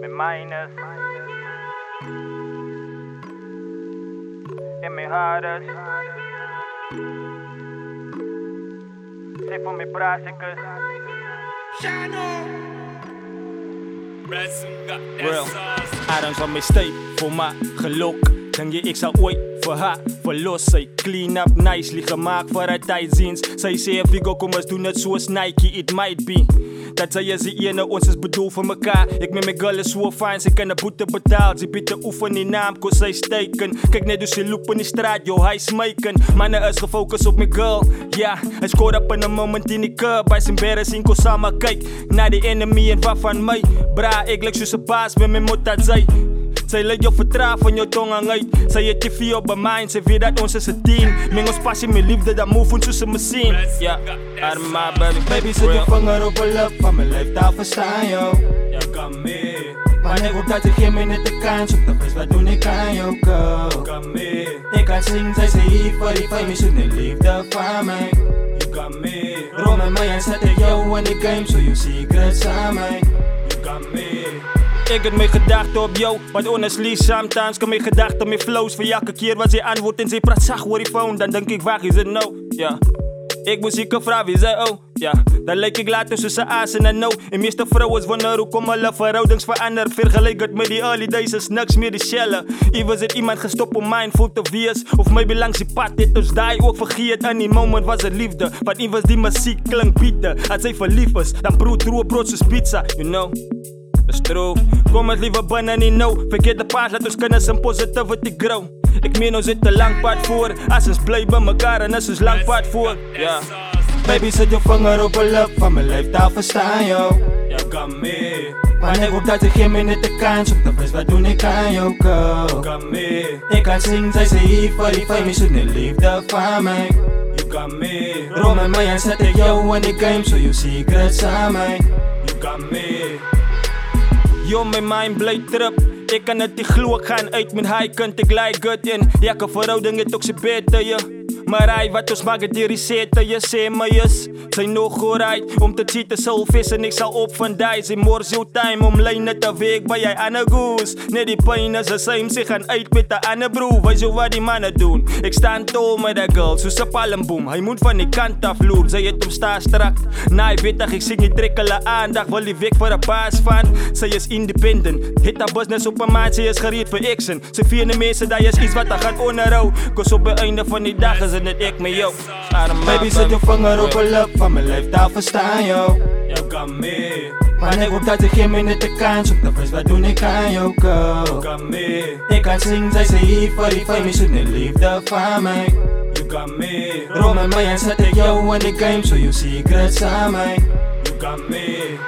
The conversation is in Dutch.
Met minus. En mijn harders. Zeg voor mijn brazikus. Real, Adams van mijn steek voor mijn geluk. Denk je ik zou ooit voor haar verlossen? Clean up, nice, lieg gemaakt voor haar tijdziens. Zij zei Vigo kom eens doen het zoals Nike, it might be. Dat zij is die ene, ons is bedoeld voor mekaar. Ik met mijn girl is zo fijn, ze kan de boete betaald. Ze biedt de oefen in naam, kost zij steken. Kijk net, dus ze lopen in straat, yo, hij smeken. Mannen is gefocust op mijn girl, ja. Hij scoort op een moment in die cup. Bij zijn berren zien, samen kijk naar die enemy en wat van mij. Bra, ik lijk zo'n baas, met mijn moeder zij. Zij laat je vertrouwen van je tong aan uit. Zij je tv op mijn mind, zij weet dat ons is een team. Ons passie, mijn liefde, dat move ons tussen me zien. Ja, arma baby, Baby, zet je vinger op een lip van mijn lijf, verstaan yo. Ja, kan mee, Wanneer op dat je geen minuten kan, zoek de best wat doen ik aan jou go. kan mee, Ik kan zien, zij zei hier voor die fame, zoek de liefde van mij. je kan mee, Rom en mij en zet ik jou in de game, zo je secrets aan mij. je kan mee. Ik heb mijn gedachten op jou, want honestly, sometimes kan mijn gedachten mijn flows. Voor elke keer wat ze antwoordt en ze praat zacht hoor die phone, dan denk ik, waar is het nou? Ja. Ik moest zieke vrouw, wie zei oh? Ja, dan lijk ik later tussen aas en no. En meeste vrouwen wonderen hoe kom alle verhoudings veranderen. Vergeleken met die early days is niks meer de shellen. Even zit iemand gestopt om mijn voet te. Of maybe langs die pad, dit dus die ook vergeet. En die moment was het liefde. Want iemand die muziek klinkt bieden. Als zij verliefd is, dan brood roer brood pizza, you know. Is true. Kom niet no. Vergeet de paas, laat ons kennis en positivity grow. Ik ons zit te lang pad voor. Als ons blij bij elkaar en als ons lang pad voor. Ja, Baby, zet je vinger op een lip van mijn lijf, daar verstaan yo. ja, kan mee, Wanneer op dat je geen minuten kan, zoek de best wat doen ik aan jou go. kan mee, Ik kan zien, zij zei hier voor die fame, zoek de liefde van mij. je kan mee, Rom en mij en zet ik jou in de game, zo je secrets aan mij. je kan mee. Yo, mijn mind blij trip. Ik kan het niet gloe, ik ga uit mijn high kunt ik like het in. Ja, kan verhouding het ook ze beter, je. Maar hij wat ons maken die reseten, je zei me yes. Zijn nog vooruit om te zien te zoveel en ik zal op van die. Zijn more zo time om lijnen te week bij jij aan de goose. Nee, die pijn is een same, ze gaan uit met de broer. Weet je wat die mannen doen? Ik sta aan met de girl, zo ze palmboom. Hij moet van die kant af loer, zij het om sta strak. Weet dat ik zing niet trikkelen aandacht, wil die weg voor de paas van. Zij is independent, hit haar business op een maand, ze is gereed voor action. Ze vieren mensen, dat is iets wat er gaat onderhouden. Cause op het einde van die dag is het net ik met jou. Arme Baby, zet je vinger op een lip van mijn lijf, daar verstaan yo. Ja, kan mee, Wanneer op dat je geen minuten kan, zoek de best wat doen ik aan jou go. kan mee, Ik kan zien, zij zei hier voor die fame, zoek de liefde van mij. je kan mee, Rom en mij en zet ik jou in de game, zo je secrets aan mij. je kan mee.